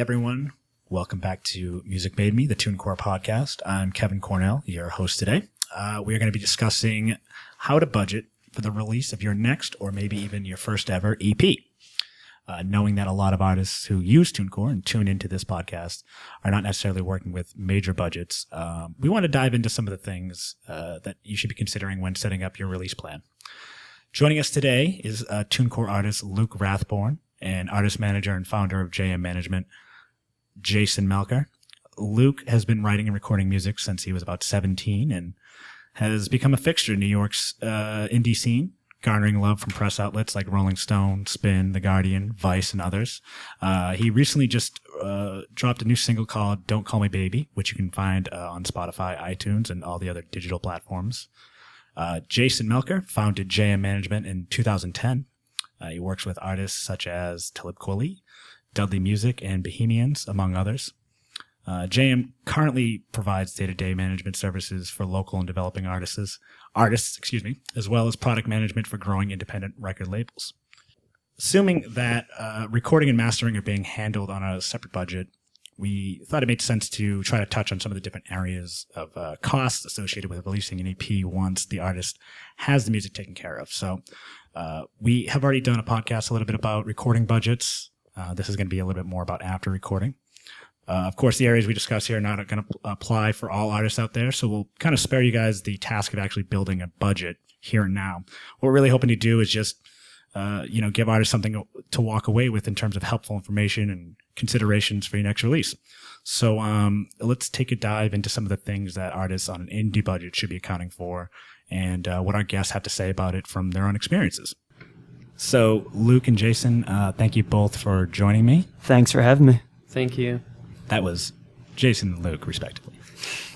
everyone. Welcome back to Music Made Me, the TuneCore podcast. I'm Kevin Cornell, your host today. Uh, we are going to be discussing how to budget for the release of your next or maybe even your first ever EP. Uh, knowing that a lot of artists who use TuneCore and tune into this podcast are not necessarily working with major budgets, um, we want to dive into some of the things uh, that you should be considering when setting up your release plan. Joining us today is uh, TuneCore artist Luke Rathborne and artist manager and founder of JM Management, Jason Melker. Luke has been writing and recording music since he was about 17 and has become a fixture in New York's uh, indie scene, garnering love from press outlets like Rolling Stone, Spin, The Guardian, Vice, and others. Uh, he recently just uh, dropped a new single called Don't Call Me Baby, which you can find uh, on Spotify, iTunes, and all the other digital platforms. Uh, Jason Melker founded JM Management in 2010. Uh, he works with artists such as Talib Kweli, Dudley Music, and Bohemians, among others. Uh, JM currently provides day-to-day management services for local and developing artists, artists, excuse me, as well as product management for growing independent record labels. Assuming that uh, recording and mastering are being handled on a separate budget, we thought it made sense to try to touch on some of the different areas of uh, costs associated with releasing an EP once the artist has the music taken care of. So uh, we have already done a podcast a little bit about recording budgets. Uh, this is going to be a little bit more about after recording. Uh, of course, the areas we discuss here are not going to apply for all artists out there, so we'll kind of spare you guys the task of actually building a budget here and now. What we're really hoping to do is just, uh, you know, give artists something to walk away with in terms of helpful information and considerations for your next release. So um, let's take a dive into some of the things that artists on an indie budget should be accounting for, and uh, what our guests have to say about it from their own experiences. So, Luke and Jason, uh, thank you both for joining me. Thanks for having me. Thank you. That was Jason and Luke, respectively.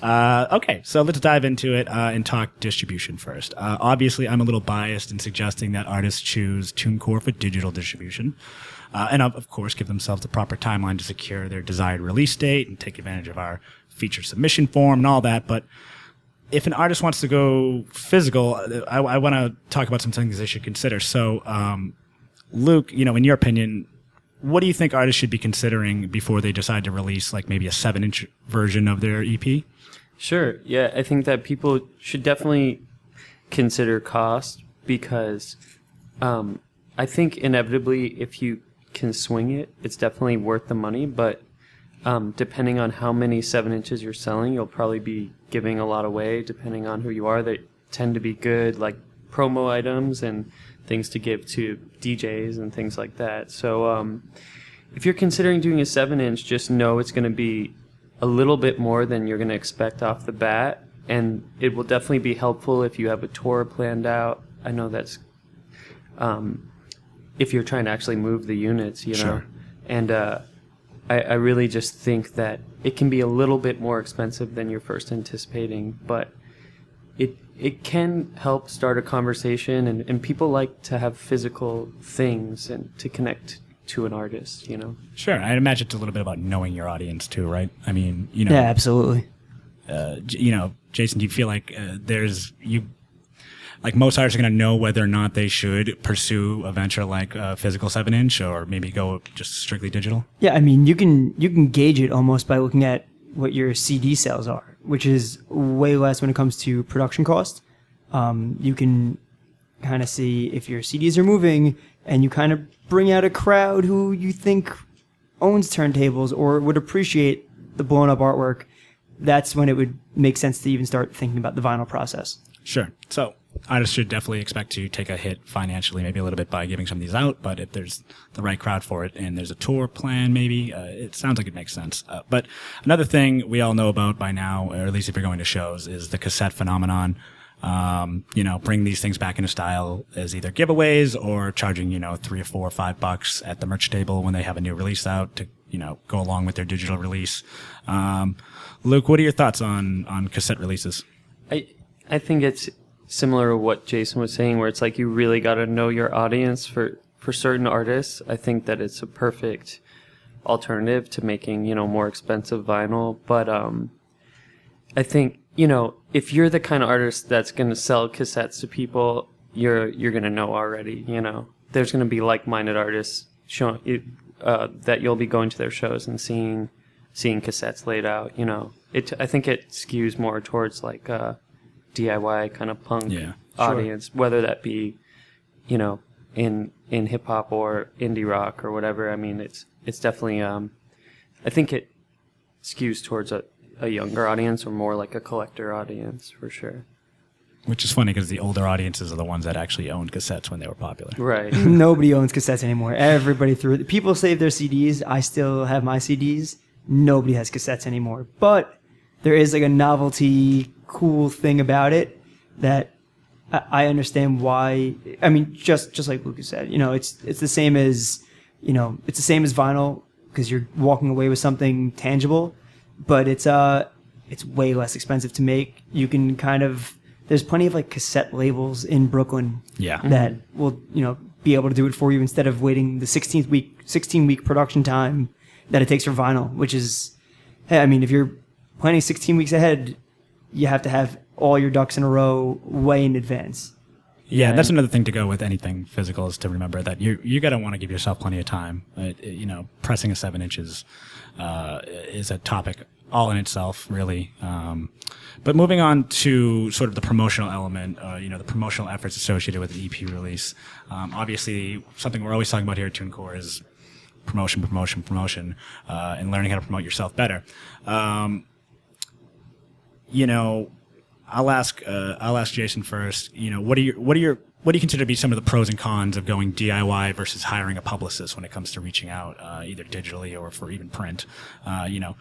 Uh, okay, so let's dive into it uh, and talk distribution first. Uh, obviously, I'm a little biased in suggesting that artists choose TuneCore for digital distribution. Uh, and of, of course, give themselves the proper timeline to secure their desired release date and take advantage of our feature submission form and all that. But if an artist wants to go physical, I, I want to talk about some things they should consider. So, um, Luke, you know, in your opinion, what do you think artists should be considering before they decide to release like maybe a seven inch version of their EP? Sure. Yeah, I think that people should definitely consider cost because um, I think inevitably if you can swing it, it's definitely worth the money. But um, depending on how many seven inches you're selling, you'll probably be giving a lot away. Depending on who you are, they tend to be good like promo items and things to give to DJs and things like that. So um, if you're considering doing a seven inch, just know it's going to be a little bit more than you're going to expect off the bat. And it will definitely be helpful if you have a tour planned out. I know that's um, if you're trying to actually move the units, you know. Sure. And uh, I, I really just think that it can be a little bit more expensive than you're first anticipating, but it it can help start a conversation and, and people like to have physical things and to connect to an artist, you know. Sure, I imagine it's a little bit about knowing your audience too, right? I mean, you know, Yeah, absolutely. uh, you know, Jason, do you feel like uh, there's you, like most artists are going to know whether or not they should pursue a venture like a physical seven inch or maybe go just strictly digital? Yeah, I mean, you can you can gauge it almost by looking at what your CD sales are, which is way less when it comes to production cost. Um, you can kind of see if your CDs are moving, and you kind of bring out a crowd who you think owns turntables or would appreciate the blown up artwork. That's when it would make sense to even start thinking about the vinyl process. Sure. So artists should definitely expect to take a hit financially, maybe a little bit by giving some of these out. But if there's the right crowd for it and there's a tour plan, maybe uh, it sounds like it makes sense. Uh, but another thing we all know about by now, or at least if you're going to shows, is the cassette phenomenon. Um, you know, bring these things back into style as either giveaways or charging, you know, three or four or five bucks at the merch table when they have a new release out to, you know, go along with their digital release. Um, Luke, what are your thoughts on, on cassette releases? I I think it's similar to what Jason was saying, where it's like you really got to know your audience for for certain artists. I think that it's a perfect alternative to making you know more expensive vinyl, but um, I think you know if you're the kind of artist that's going to sell cassettes to people, you're you're going to know already. You know, there's going to be like-minded artists showing uh, that you'll be going to their shows and seeing seeing cassettes laid out. You know, it. I think it skews more towards like a DIY kind of punk Yeah. audience, whether that be, you know, in in hip hop or indie rock or whatever. I mean, it's it's definitely. Um, I think it skews towards a, a younger audience or more like a collector audience for sure. Which is funny because the older audiences are the ones that actually owned cassettes when they were popular. Right. Nobody owns cassettes anymore. Everybody threw it. People save their CDs. I still have my CDs. Nobody has cassettes anymore. But there is like a novelty, cool thing about it that I understand why. I mean, just just like Lucas said, you know, it's it's the same as you know, it's the same as vinyl because you're walking away with something tangible, but it's uh it's way less expensive to make. You can kind of there's plenty of like cassette labels in Brooklyn Yeah. that will you know be able to do it for you instead of waiting the 16th week 16 week production time that it takes for vinyl which is hey, i mean if you're planning 16 weeks ahead you have to have all your ducks in a row way in advance Yeah, that's another thing to go with anything physical is to remember that you you gotta want to give yourself plenty of time. It, it- you know, pressing a seven inches uh, is a topic all in itself, really. Um, but moving on to sort of the promotional element, uh, you know, the promotional efforts associated with the EP release. Um, obviously, something we're always talking about here at TuneCore is promotion, promotion, promotion, uh, and learning how to promote yourself better. Um, you know, I'll ask uh, I'll ask Jason first. You know, what are your what are your what do you consider to be some of the pros and cons of going DIY versus hiring a publicist when it comes to reaching out, uh, either digitally or for even print? Uh, you know,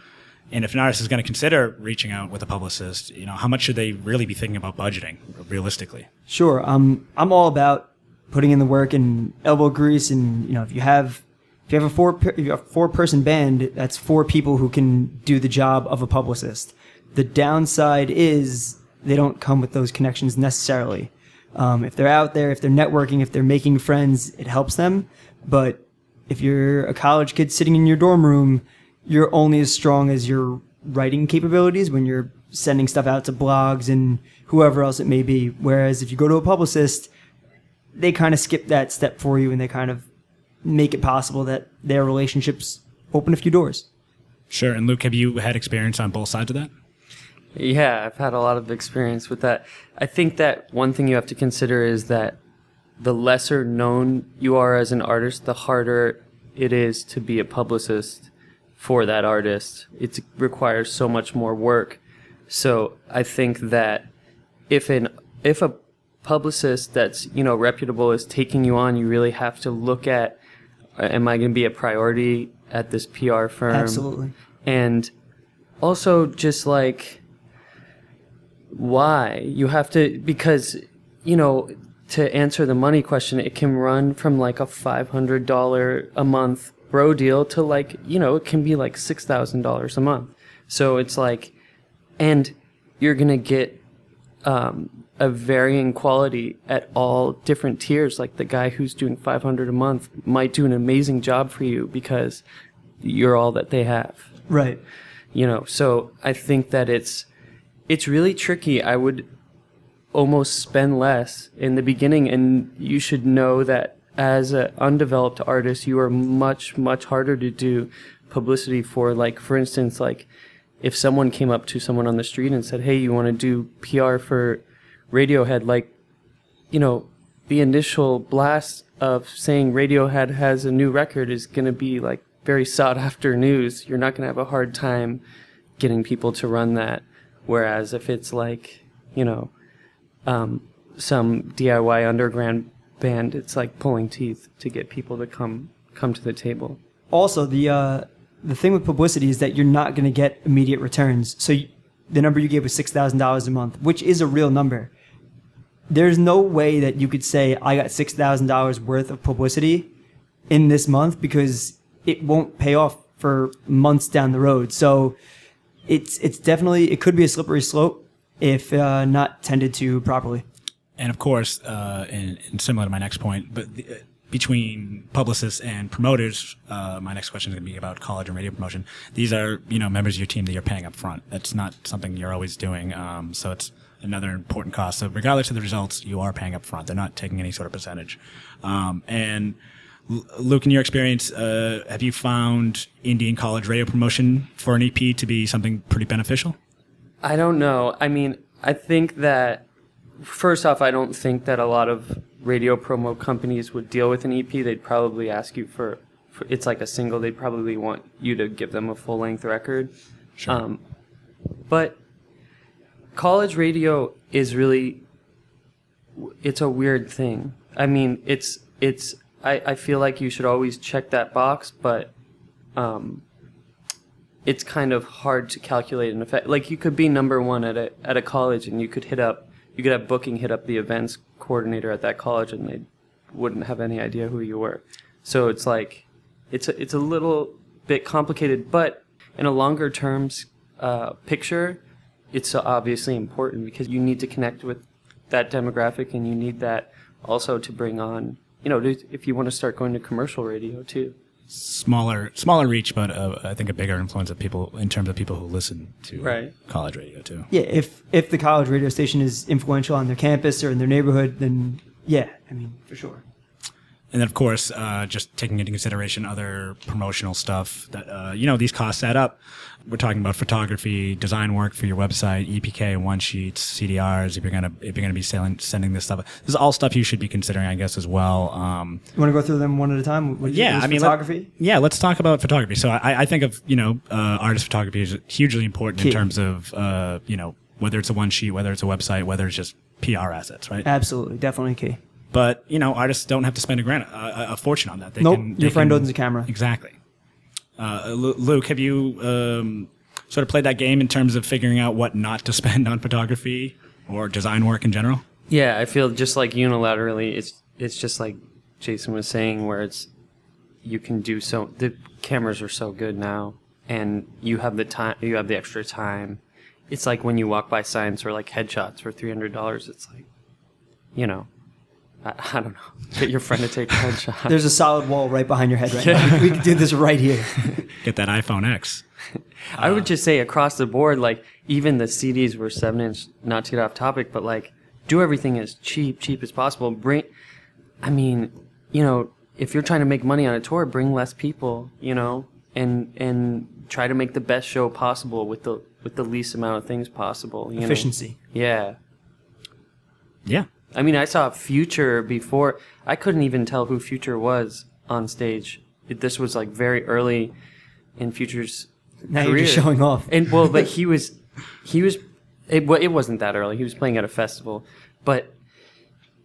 and if an artist is going to consider reaching out with a publicist, you know, how much should they really be thinking about budgeting realistically? sure um, i'm all about putting in the work and elbow grease and you know if you have if you have a four if you have a four person band that's four people who can do the job of a publicist the downside is they don't come with those connections necessarily um, if they're out there if they're networking if they're making friends it helps them but if you're a college kid sitting in your dorm room you're only as strong as your writing capabilities when you're sending stuff out to blogs and whoever else it may be. Whereas if you go to a publicist, they kind of skip that step for you and they kind of make it possible that their relationships open a few doors. Sure. And Luke, have you had experience on both sides of that? Yeah, I've had a lot of experience with that. I think that one thing you have to consider is that the lesser known you are as an artist, the harder it is to be a publicist for that artist. It requires so much more work. So I think that if an if a publicist that's you know reputable is taking you on, you really have to look at uh, am I going to be a priority at this PR firm? Absolutely. and also just like why? You have to because you know to answer the money question it can run from like a $500 a month bro deal to like you know it can be like $6000 a month. So it's like and you're gonna get um, a varying quality at all different tiers. Like the guy who's doing 500 a month might do an amazing job for you because you're all that they have. Right. you know so i think that it's it's really tricky. I would almost spend less in the beginning and you should know that as an undeveloped artist you are much much harder to do publicity for like for instance like if someone came up to someone on the street and said hey you want to do pr for radiohead? Like you know the initial blast of saying radiohead has a new record is going to be like very sought after news. You're not going to have a hard time getting people to run that whereas if it's like you know um, some DIY underground band, it's like pulling teeth to get people to come come to the table. Also, the uh, the thing with publicity is that you're not going to get immediate returns. So the number you gave was six thousand dollars a month, which is a real number. There's no way that you could say I got six thousand dollars worth of publicity in this month because it won't pay off for months down the road. So it's it's definitely it could be a slippery slope if uh, not tended to properly. And of course, uh, and, and similar to my next point, but the, uh, between publicists and promoters, uh, my next question is going to be about college and radio promotion. These are, you know, members of your team that you're paying up front. That's not something you're always doing. Um, so it's another important cost. So regardless of the results, you are paying up front. They're not taking any sort of percentage. Um, and Luke, in your experience, uh, have you found Indian college radio promotion for an EP to be something pretty beneficial? I don't know. I mean, I think that first off, I don't think that a lot of radio promo companies would deal with an EP. They'd probably ask you for, for it's like a single. They'd probably want you to give them a full length record. Sure. Um, but college radio is really it's a weird thing. I mean, it's it's I, I feel like you should always check that box, but um, it's kind of hard to calculate an effect. Like you could be number one at a at a college, and you could hit up you could have booking hit up the events coordinator at that college, and they wouldn't have any idea who you were. So it's like it's a, it's a little bit complicated, but in a longer terms uh, picture, it's obviously important because you need to connect with that demographic, and you need that also to bring on you know if you want to start going to commercial radio too. Smaller, smaller reach, but uh, I think a bigger influence of people in terms of people who listen to Right. college radio too. Yeah, if if the college radio station is influential on their campus or in their neighborhood, then yeah, I mean for sure. And then, of course, uh, just taking into consideration other promotional stuff that, uh, you know, these costs add up. We're talking about photography, design work for your website, EPK, one sheets, CDRs. If you're gonna if you're gonna be selling, sending this stuff, this is all stuff you should be considering, I guess, as well. Um, You want to go through them one at a time? What- yeah, I mean, let- photography. yeah, let's talk about photography. So I, I think of you know, uh, artist photography is hugely important Key. in terms of uh, you know whether it's a one sheet, whether it's a website, whether it's just PR assets, right? Absolutely, definitely key. But you know, artists don't have to spend a grand a, a fortune on that. They Nope, can, your friend can- owns a camera. Exactly. Uh, Luke, have you um, sort of played that game in terms of figuring out what not to spend on photography or design work in general? Yeah, I feel just like unilaterally, it's it's just like Jason was saying, where it's you can do so. The cameras are so good now, and you have the time, you have the extra time. It's like when you walk by signs or like headshots for three hundred dollars. It's like, you know, I, I don't know, get your friend to take a headshot. There's a solid wall right behind your head right now. We, we can do this right here. Get that iPhone X. I would just say across the board, like even the CDs were seven inch. Not to get off topic, but like do everything as cheap, cheap as possible. Bring, I mean, you know, if you're trying to make money on a tour, bring less people, you know, and and try to make the best show possible with the with the least amount of things possible. You know? Efficiency. Yeah. Yeah. I mean, I saw Future before. I couldn't even tell who Future was on stage. It, this was like very early in Future's Now you're just showing off. And well, but he was, he was, it, wa- it wasn't that early. He was playing at a festival, but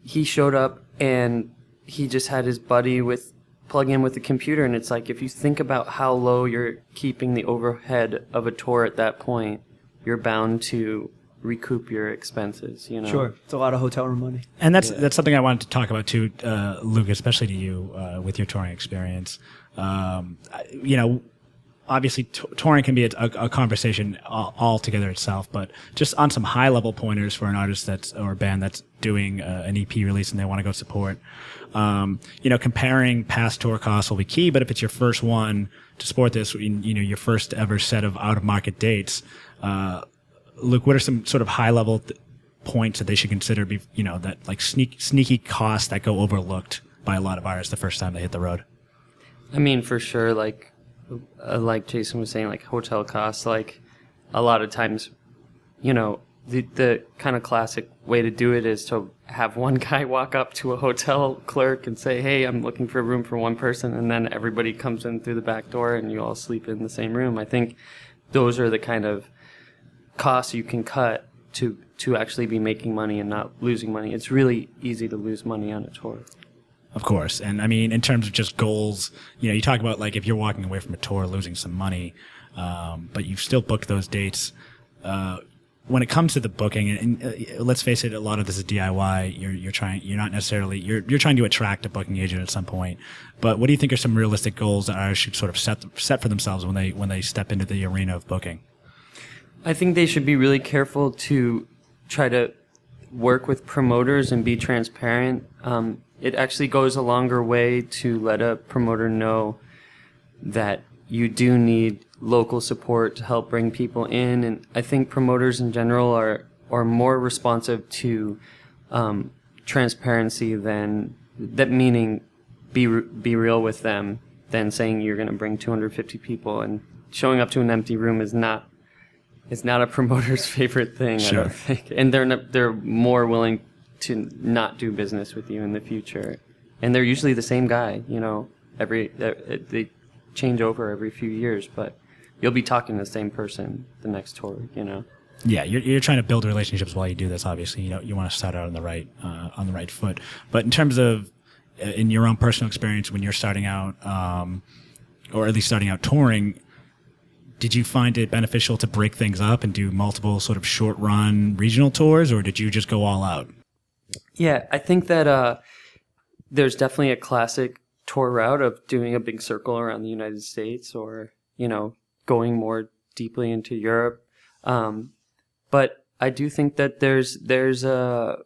he showed up and he just had his buddy with plug in with the computer, and it's like if you think about how low you're keeping the overhead of a tour at that point, you're bound to recoup your expenses. You know. Sure, it's a lot of hotel room money. And that's that's something I wanted to talk about too, uh, Luke, especially to you uh, with your touring experience. Um, you know, obviously t- touring can be a, a, a conversation all, altogether itself, but just on some high level pointers for an artist that's or a band that's doing uh, an EP release and they want to go support. Um, you know, comparing past tour costs will be key, but if it's your first one to support this, you you know, your first ever set of out of market dates, uh, Luke, what are some sort of high level th- points that they should consider? Be you know that like sneak, sneaky costs that go overlooked by a lot of artists the first time they hit the road. I mean, for sure, like, uh, like Jason was saying, like hotel costs. Like, a lot of times, you know, the the kind of classic way to do it is to have one guy walk up to a hotel clerk and say, "Hey, I'm looking for a room for one person," and then everybody comes in through the back door and you all sleep in the same room. I think those are the kind of costs you can cut to to actually be making money and not losing money. It's really easy to lose money on a tour. Of course. And I mean, in terms of just goals, you know, you talk about like if you're walking away from a tour losing some money, um, but you've still booked those dates. Uh, when it comes to the booking, and, uh, let's face it, a lot of this is DIY. You're, you're trying, you're not necessarily, you're, you're trying to attract a booking agent at some point. But what do you think are some realistic goals that artists should sort of set, set for themselves when they, when they step into the arena of booking? I think they should be really careful to try to work with promoters and be transparent. Um, it actually goes a longer way to let a promoter know that you do need local support to help bring people in, and I think promoters in general are are more responsive to um, transparency than that. Meaning, be re- be real with them than saying you're going to bring 250 people and showing up to an empty room is not is not a promoter's favorite thing. I don't think, and they're not, they're more willing to not do business with you in the future, and they're usually the same guy. You know, every they they change over every few years, but you'll be talking to the same person the next tour. You know. Yeah, you're, you're trying to build relationships while you do this. Obviously, you know you want to start out on the right uh, on the right foot. But in terms of uh, in your own personal experience when you're starting out, um, or at least starting out touring, did you find it beneficial to break things up and do multiple sort of short run regional tours, or did you just go all out? Yeah, I think that uh, there's definitely a classic tour route of doing a big circle around the United States, or you know, going more deeply into Europe. Um, but I do think that there's there's a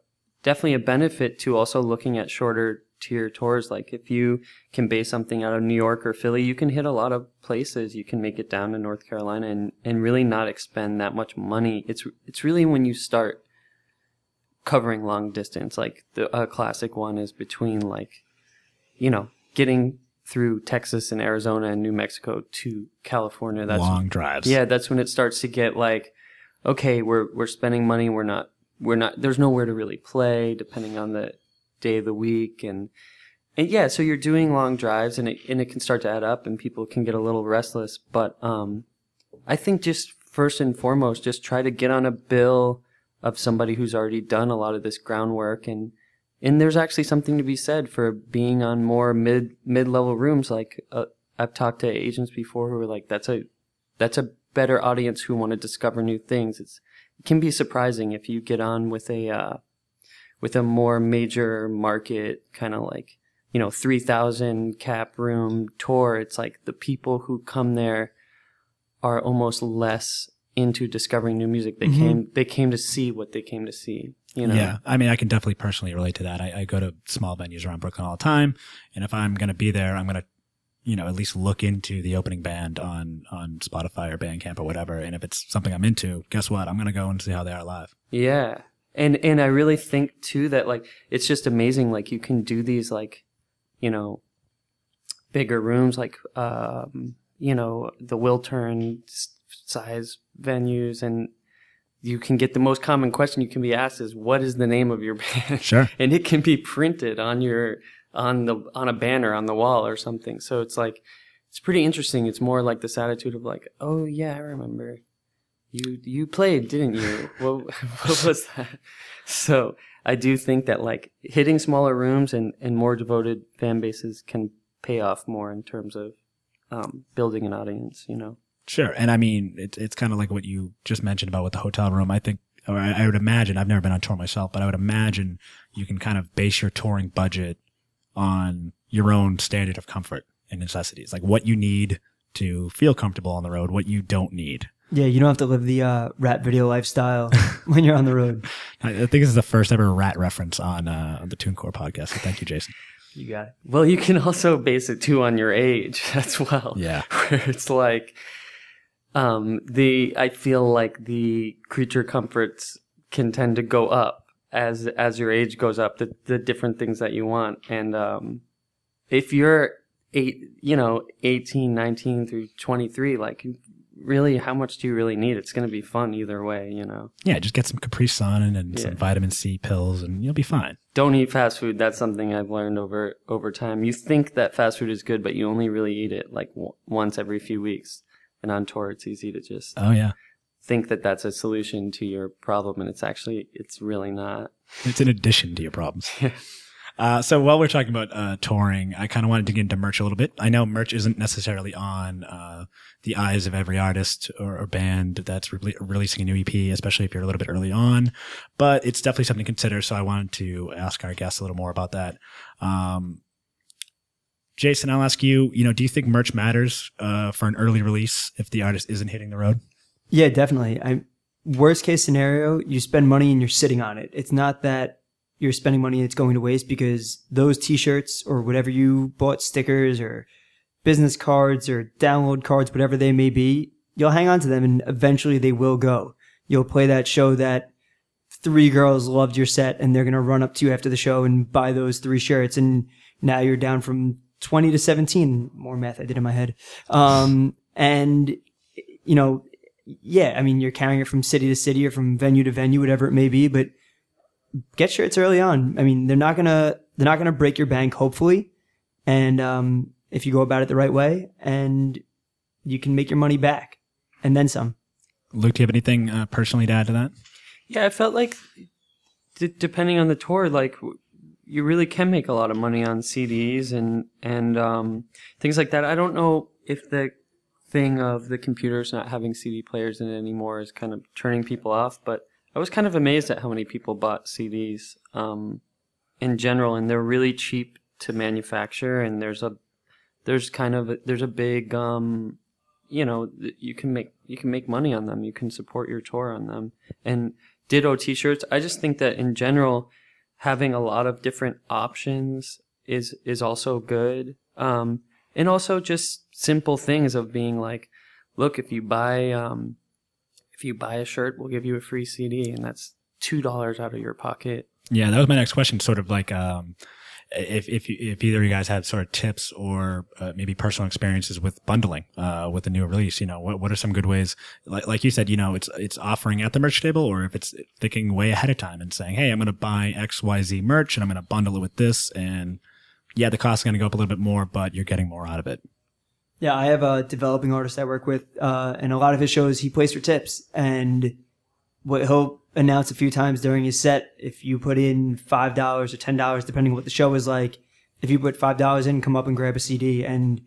definitely a benefit to also looking at shorter tier tours. Like if you can base something out of New York or Philly, you can hit a lot of places. You can make it down to North Carolina and, and really not expend that much money. It's it's really when you start covering long distance. Like the a classic one is between like, you know, getting through Texas and Arizona and New Mexico to California. That's Long drives. yeah, that's when it starts to get like, okay, we're we're spending money. We're not we're not. There's nowhere to really play, depending on the day of the week, and and yeah, so you're doing long drives, and it and it can start to add up, and people can get a little restless. But um, I think just first and foremost, just try to get on a bill of somebody who's already done a lot of this groundwork and and there's actually something to be said for being on more mid mid level rooms like uh, I've talked to agents before who are like that's a that's a better audience who want to discover new things it's it can be surprising if you get on with a uh, with a more major market kind of like you know 3000 cap room tour it's like the people who come there are almost less into discovering new music they mm-hmm. came they came to see what they came to see you know Yeah, I mean, I can definitely personally relate to that. I, I go to small venues around Brooklyn all the time, and if I'm going to be there, I'm going to, you know, at least look into the opening band on on Spotify or Bandcamp or whatever. And if it's something I'm into, guess what? I'm going to go and see how they are live. Yeah. And and I really think too that like it's just amazing like you can do these like you know bigger rooms like um you know the Wiltern size venues and you can get the most common question you can be asked is what is the name of your band? Sure. and it can be printed on your on the on a banner on the wall or something. So it's like it's pretty interesting. It's more like this attitude of like oh yeah i remember you you played didn't you what, what was that so i do think that like hitting smaller rooms and and more devoted fan bases can pay off more in terms of um, building an audience you know Sure. And I mean, it's it's kind of like what you just mentioned about with the hotel room. I think, I would imagine, I've never been on tour myself, but I would imagine you can kind of base your touring budget on your own standard of comfort and necessities, like what you need to feel comfortable on the road, what you don't need. Yeah, you don't have to live the uh, rat video lifestyle when you're on the road. I, I think this is the first ever rat reference on uh, on the TuneCore podcast. So thank you, Jason. You got it. Well, you can also base it too on your age as well. Yeah. Where it's like, um, the, I feel like the creature comforts can tend to go up as, as your age goes up, the, the different things that you want. And, um, if you're eight, you know, 18, 19 through 23, like really, how much do you really need? It's going to be fun either way, you know? Yeah, just get some Capri Sun and some Yeah. vitamin C pills, and you'll be fine. don't eat fast food. That's something I've learned over over time. You think that fast food is good, but you only really eat it like w- once every few weeks. And on tour, it's easy to just Oh yeah, think that that's a solution to your problem, and it's actually it's really not. it's an addition to your problems. Uh, so while we're talking about uh, touring, I kind of wanted to get into merch a little bit. I know merch isn't necessarily on uh, the eyes of every artist or, or band that's re- releasing a new EP, especially if you're a little bit early on. But it's definitely something to consider. So I wanted to ask our guests a little more about that. Um, Jason, I'll ask you. You know, do you think merch matters uh, for an early release if the artist isn't hitting the road? Yeah, definitely. I worst case scenario, you spend money and you're sitting on it. It's not that you're spending money that's going to waste because those t-shirts or whatever you bought stickers or business cards or download cards, whatever they may be, you'll hang on to them and eventually they will go. You'll play that show that three girls loved your set and they're going to run up to you after the show and buy those three shirts. And now you're down from 20 to 17. More math I did in my head. Um, and, you know, yeah, I mean, you're carrying it from city to city or from venue to venue, whatever it may be, but get shirts early on. I mean, they're not going to, they're not going to break your bank, hopefully. And, um, if you go about it the right way and you can make your money back and then some. Luke, do you have anything uh, personally to add to that? Yeah, I felt like d- depending on the tour, like w- you really can make a lot of money on CDs and and um, things like that. I don't know if the thing of the computers not having CD players in it anymore is kind of turning people off, but I was kind of amazed at how many people bought CDs um, in general, and they're really cheap to manufacture, and there's a there's kind of a, there's a big um, you know you can make you can make money on them. You can support your tour on them. And ditto t-shirts i just think that in general having a lot of different options is is also good. Um and also just simple things of being like look if you buy um if you buy a shirt we'll give you a free cd and that's two dollars out of your pocket Yeah, that was my next question. Sort of like, um, if if if either of you guys had sort of tips or uh, maybe personal experiences with bundling uh, with a new release, you know, what what are some good ways? Like like you said, you know, it's it's offering at the merch table, or if it's thinking way ahead of time and saying, hey, I'm going to buy X Y Z merch and I'm going to bundle it with this, and yeah, the cost is going to go up a little bit more, but you're getting more out of it. Yeah, I have a developing artist I work with, uh, and a lot of his shows he plays for tips. And what he'll announce a few times during his set, if you put in five dollars or ten dollars, depending on what the show is like, if you put five dollars in, come up and grab a CD. And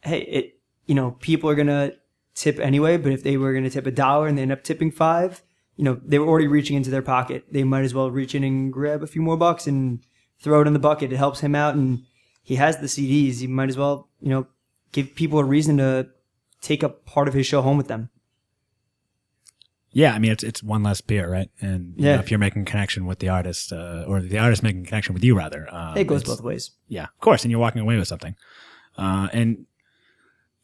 hey, it you know people are gonna tip anyway, but if they were gonna tip a dollar and they end up tipping five, you know they were already reaching into their pocket. They might as well reach in and grab a few more bucks and throw it in the bucket. It helps him out, and he has the CDs. You might as well you know give people a reason to take a part of his show home with them. Yeah, I mean it's it's one less beer, right? And you Yeah. know, if you're making connection with the artist, uh, or the artist making connection with you, rather, um, It goes both ways. Yeah, of course, and you're walking away with something. Uh, and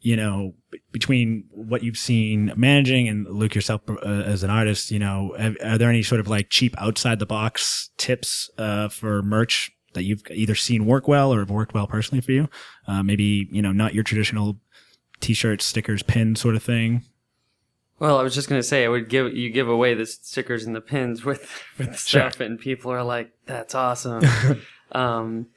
you know, b- between what you've seen managing and Luke yourself uh, as an artist, you know, have, are there any sort of like cheap outside the box tips uh, for merch that you've either seen work well or have worked well personally for you? Uh, maybe you know, not your traditional t-shirts, stickers, pin sort of thing. Well, I was just gonna say I would give you give away the stickers and the pins with with stuff, and people are like, "That's awesome." um,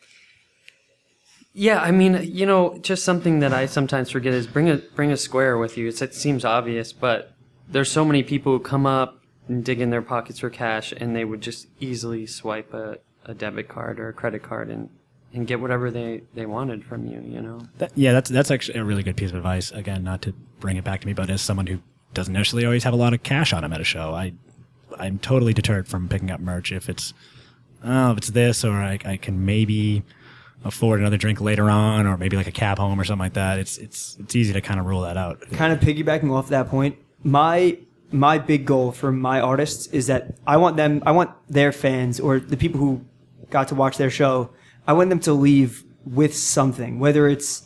yeah, I mean, you know, just something that I sometimes forget is bring a bring a square with you. It's, it seems obvious, but there's so many people who come up and dig in their pockets for cash, and they would just easily swipe a, a debit card or a credit card and and get whatever they they wanted from you. You know. That, yeah, that's that's actually a really good piece of advice. Again, not to bring it back to me, but as someone who doesn't necessarily always have a lot of cash on him at a show, I I'm totally deterred from picking up merch if it's oh if it's this or I, I can maybe afford another drink later on or maybe like a cab home or something like that. It's it's it's easy to kind of rule that out. kind of piggybacking off that point, my my big goal for my artists is that I want them, I want their fans or the people who got to watch their show, I want them to leave with something, whether it's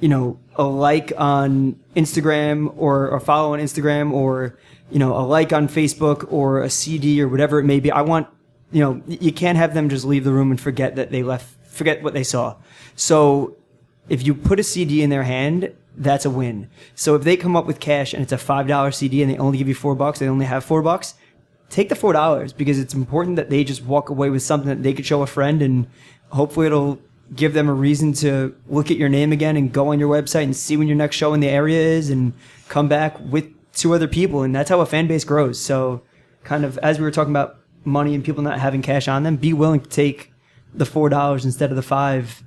you know a like on Instagram or a follow on Instagram or you know a like on Facebook or a CD or whatever it may be. I want you know you can't have them just leave the room and forget that they left, forget what they saw. So if you put a CD in their hand, that's a win. So if they come up with cash and it's a five dollar CD and they only give you four bucks, they only have four bucks. Take the four dollars because it's important that they just walk away with something that they could show a friend, and hopefully it'll give them a reason to look at your name again and go on your website and see when your next show in the area is, and come back with two other people, and that's how a fan base grows. So, kind of as we were talking about money and people not having cash on them, be willing to take the four dollars instead of the five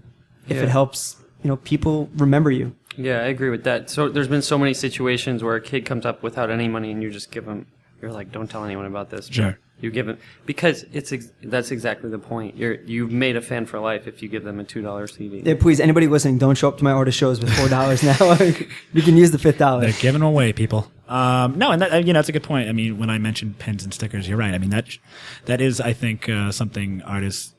if Yeah. it helps you know people remember you. Yeah, I agree with that. So there's been so many situations where a kid comes up without any money, and you just give him. You're like, don't tell anyone about this. Sure. You give him because it's ex- that's exactly the point. You're you've made a fan for life if you give them a two dollar CD. Yeah, please, anybody listening, don't show up to my artist shows with four dollars now. you can use the fifth dollar. They're giving them away, people. Um, no, and that, uh, you know that's a good point. I mean, when I mentioned pins and stickers, you're right. I mean that that is, I think, uh, something artists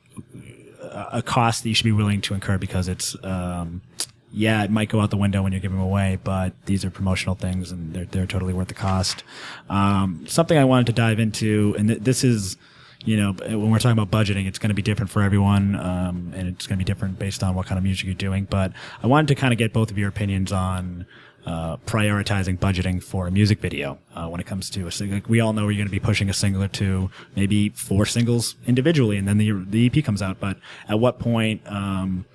uh, a cost that you should be willing to incur because it's um, yeah, it might go out the window when you're giving them away, but these are promotional things and they're they're totally worth the cost. Um, something I wanted to dive into, and th- this is you know, when we're talking about budgeting, it's going to be different for everyone, um, and it's going to be different based on what kind of music you're doing. But I wanted to kind of get both of your opinions on uh, prioritizing budgeting for a music video uh, when it comes to a single. Like we all know you're going to be pushing a single or two, maybe four singles individually, and then the the EP comes out. But at what point? Um,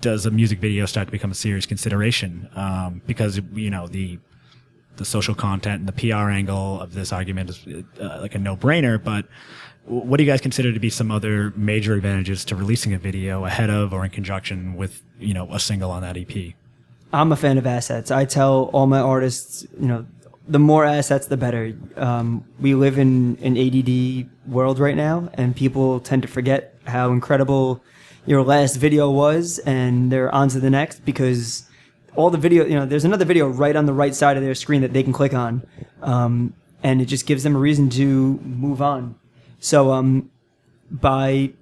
does a music video start to become a serious consideration? Um, because you know the the social content and the PR angle of this argument is uh, like a no brainer. But what do you guys consider to be some other major advantages to releasing a video ahead of or in conjunction with you know a single on that EP? I'm a fan of assets. I tell all my artists, you know, the more assets, the better. Um, we live in an ADD world right now, and people tend to forget how incredible your last video was, and they're on to the next because all the video, you know, there's another video right on the right side of their screen that they can click on, um, and it just gives them a reason to move on. So, um, by you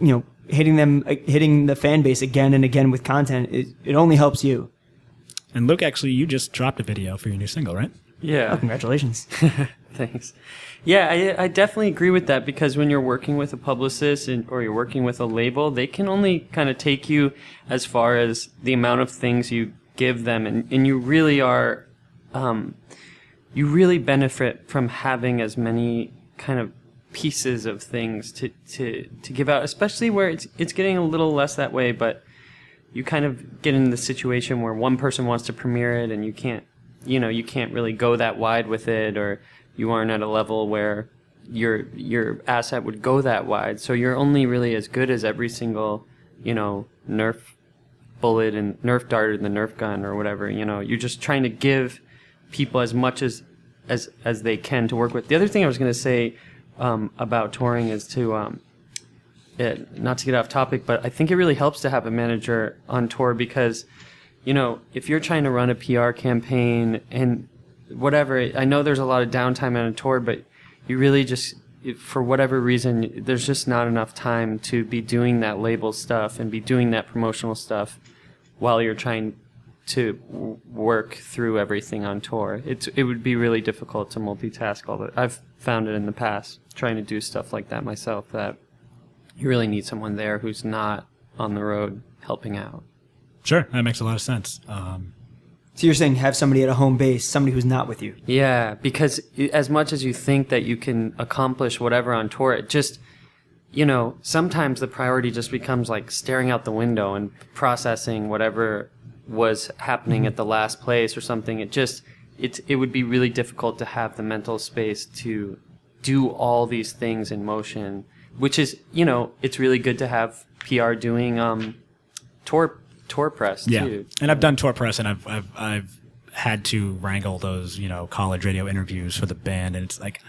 know hitting them, hitting the fan base again and again with content, it, it only helps you. And Luke, actually, you just dropped a video for your new single, right? Yeah. Oh, congratulations. Thanks. Yeah, I, I definitely agree with that because when you're working with a publicist and, or you're working with a label, they can only kind of take you as far as the amount of things you give them, and, and you really are, um, you really benefit from having as many kind of pieces of things to, to, to give out, especially where it's, it's getting a little less that way, but you kind of get in the situation where one person wants to premiere it and you can't you know you can't really go that wide with it or you aren't at a level where your your asset would go that wide. So you're only really as good as every single you know nerf bullet and nerf dart and the nerf gun or whatever you know. You're just trying to give people as much as as as they can to work with. The other thing i was going to say um, about touring is to um, it, not to get off topic, but I think it really helps to have a manager on tour because, you know, if you're trying to run a PR campaign and whatever, I know there's a lot of downtime on a tour, but you really just, for whatever reason, there's just not enough time to be doing that label stuff and be doing that promotional stuff while you're trying to work through everything on tour. It's it would be really difficult to multitask all that. I've found it in the past trying to do stuff like that myself that you really need someone there who's not on the road helping out. Sure, that makes a lot of sense. Um, so you're saying have somebody at a home base, somebody who's not with you. Yeah, because as much as you think that you can accomplish whatever on tour, it just you know, sometimes the priority just becomes like staring out the window and processing whatever was happening at the last place or something. It just it it would be really difficult to have the mental space to do all these things in motion which is you know it's really good to have PR doing um, tour tour press yeah. too. And I've done tour press, and I've I've I've had to wrangle those you know college radio interviews for the band, and it's like.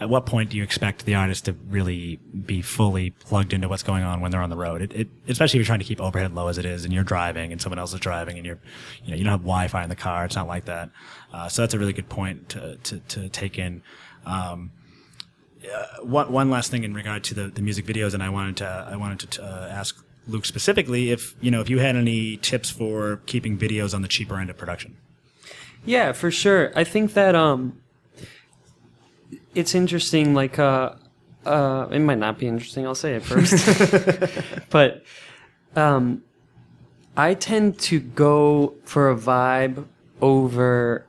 at what point do you expect the artist to really be fully plugged into what's going on when they're on the road? It, it, especially if you're trying to keep overhead low as it is, and you're driving, and someone else is driving, and you're, you know, you don't have Wi-Fi in the car. It's not like that. Uh, so that's a really good point to to, to take in. Um, uh, one, one last thing in regard to the, the music videos, and I wanted to I wanted to uh, ask Luke specifically if you know if you had any tips for keeping videos on the cheaper end of production. Yeah, for sure. I think that um, it's interesting. Like, uh, uh, it might not be interesting. I'll say it first, but um, I tend to go for a vibe over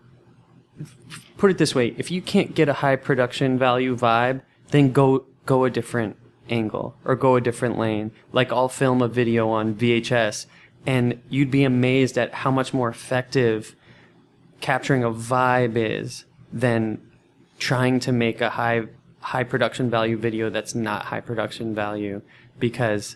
put it this way: if you can't get a high production value vibe, then go go a different angle or go a different lane. Like I'll film a video on VHS, and you'd be amazed at how much more effective capturing a vibe is than trying to make a high high production value video that's not high production value because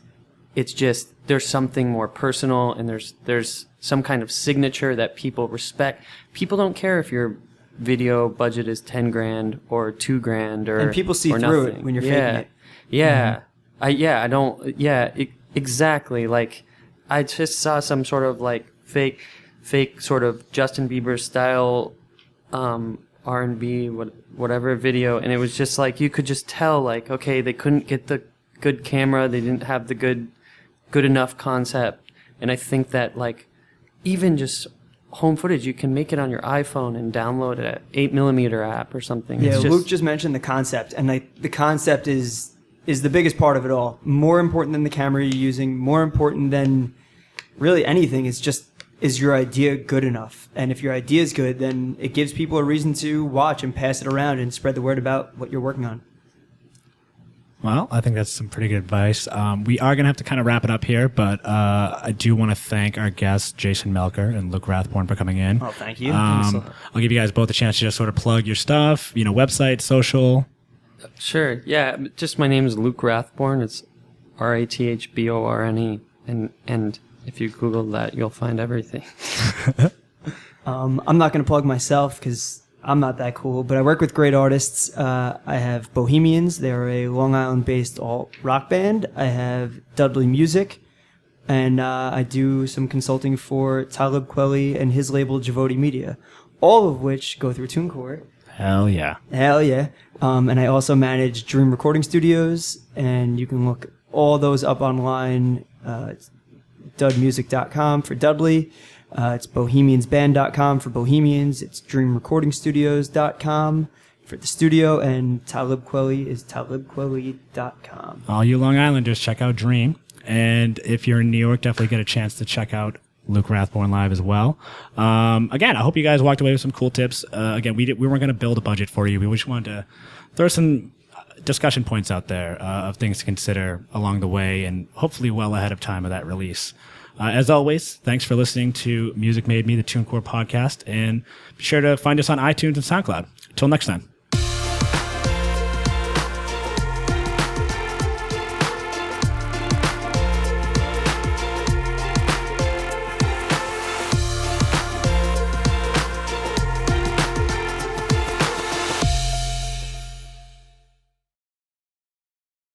it's just there's something more personal and there's there's some kind of signature that people respect. People don't care if you're video budget is 10 grand or 2 grand or and people see or through nothing. it when you're yeah. faking it yeah mm-hmm. i yeah i don't yeah it, exactly like i just saw some sort of like fake fake sort of justin bieber style um r&b what, whatever video and it was just like you could just tell like okay they couldn't get the good camera they didn't have the good good enough concept and i think that like even just home footage. You can make it on your iPhone and download at eight millimeter app or something. Yeah, just- Luke just mentioned the concept, and like the concept is is the biggest part of it all. More important than the camera you're using, more important than really anything. Is just is your idea good enough? And if your idea is good, then it gives people a reason to watch and pass it around and spread the word about what you're working on. Well, I think that's some pretty good advice. Um, we are going to have to kind of wrap it up here, but uh, I do want to thank our guests, Jason Melker and Luke Rathborne, for coming in. Oh, thank you. Um, I'll give you guys both a chance to just sort of plug your stuff, you know, website, social. Sure. Yeah. Just my name is Luke Rathborne. It's R A T H B O R N E, and and if you Google that, you'll find everything. Um, I'm not going to plug myself because I'm not that cool, but I work with great artists. Uh, I have Bohemians. They're a Long Island based alt rock band. I have Dudley Music. And uh, I do some consulting for Talib Kweli and his label Javotti Media, all of which go through TuneCore. Hell yeah. Hell yeah. Um, and I also manage Dream Recording Studios, and you can look all those up online. Uh, it's dudmusic.com for Dudley. Uh, it's bohemiansband.com for Bohemians. It's dreamrecordingstudios.com for the studio, and Talib Kweli is talibkweli.com. All you Long Islanders, check out Dream. And if you're in New York, definitely get a chance to check out Luke Rathborne live as well. Um, again, I hope you guys walked away with some cool tips. Uh, again, we did, we weren't going to build a budget for you. We just wanted to throw some uh, discussion points out there uh, of things to consider along the way, and hopefully well ahead of time of that release. Uh, as always, thanks for listening to Music Made Me, the TuneCore podcast, and be sure to find us on iTunes and SoundCloud. Until next time.